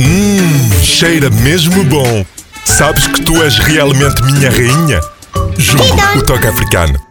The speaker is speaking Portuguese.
Hum, cheira mesmo bom. Sabes que tu és realmente minha rainha? Juro, então. o toque africano.